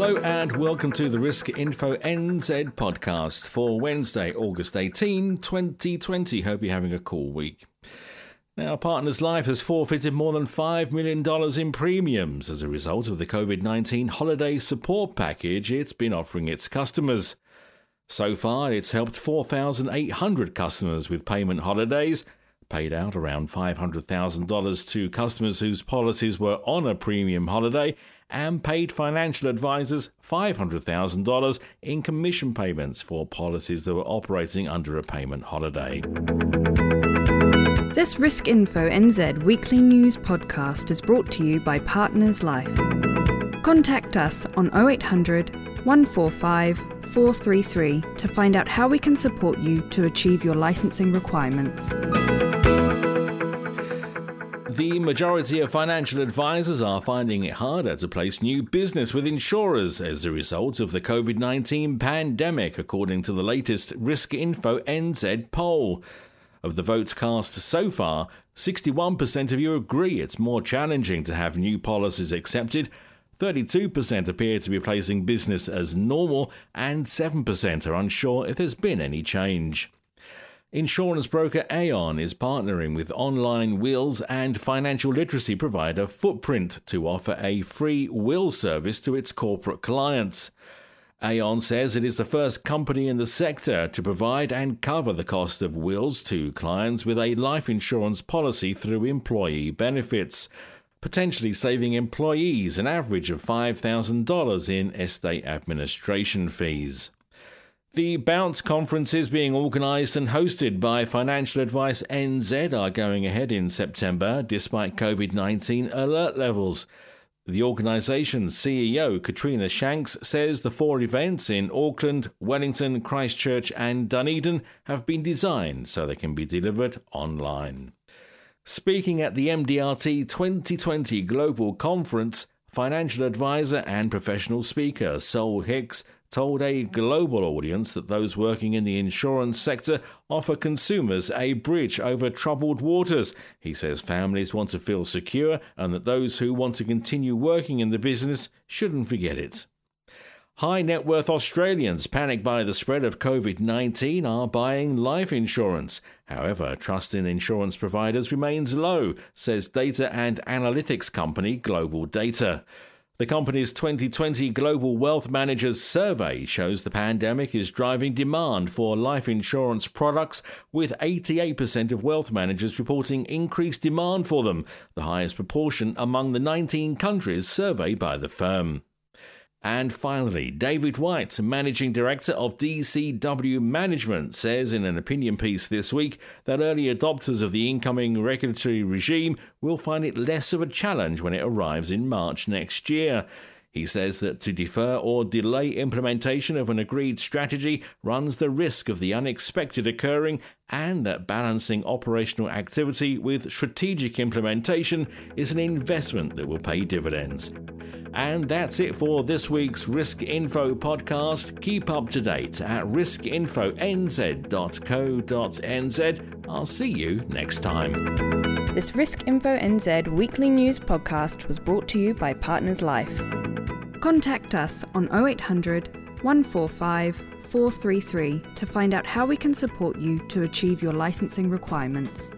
Hello and welcome to the Risk Info NZ podcast for Wednesday, August 18, 2020. Hope you're having a cool week. Now, Partners Life has forfeited more than $5 million in premiums as a result of the COVID 19 holiday support package it's been offering its customers. So far, it's helped 4,800 customers with payment holidays, paid out around $500,000 to customers whose policies were on a premium holiday, and paid financial advisors $500,000 in commission payments for policies that were operating under a payment holiday. This Risk Info NZ weekly news podcast is brought to you by Partners Life. Contact us on 0800 145 433 to find out how we can support you to achieve your licensing requirements. The majority of financial advisors are finding it harder to place new business with insurers as a result of the COVID 19 pandemic, according to the latest Risk Info NZ poll. Of the votes cast so far, 61% of you agree it's more challenging to have new policies accepted, 32% appear to be placing business as normal, and 7% are unsure if there's been any change. Insurance broker Aon is partnering with online wills and financial literacy provider Footprint to offer a free will service to its corporate clients. Aon says it is the first company in the sector to provide and cover the cost of wills to clients with a life insurance policy through employee benefits, potentially saving employees an average of $5,000 in estate administration fees. The Bounce conferences being organised and hosted by Financial Advice NZ are going ahead in September despite COVID 19 alert levels. The organisation's CEO, Katrina Shanks, says the four events in Auckland, Wellington, Christchurch, and Dunedin have been designed so they can be delivered online. Speaking at the MDRT 2020 Global Conference, financial advisor and professional speaker Sol Hicks told a global audience that those working in the insurance sector offer consumers a bridge over troubled waters. He says families want to feel secure and that those who want to continue working in the business shouldn't forget it. High net worth Australians panicked by the spread of COVID 19 are buying life insurance. However, trust in insurance providers remains low, says data and analytics company Global Data. The company's 2020 Global Wealth Managers Survey shows the pandemic is driving demand for life insurance products, with 88% of wealth managers reporting increased demand for them, the highest proportion among the 19 countries surveyed by the firm. And finally, David White, Managing Director of DCW Management, says in an opinion piece this week that early adopters of the incoming regulatory regime will find it less of a challenge when it arrives in March next year. He says that to defer or delay implementation of an agreed strategy runs the risk of the unexpected occurring, and that balancing operational activity with strategic implementation is an investment that will pay dividends. And that's it for this week's Risk Info podcast. Keep up to date at riskinfonz.co.nz. I'll see you next time. This Risk Info NZ weekly news podcast was brought to you by Partners Life. Contact us on 0800 145 433 to find out how we can support you to achieve your licensing requirements.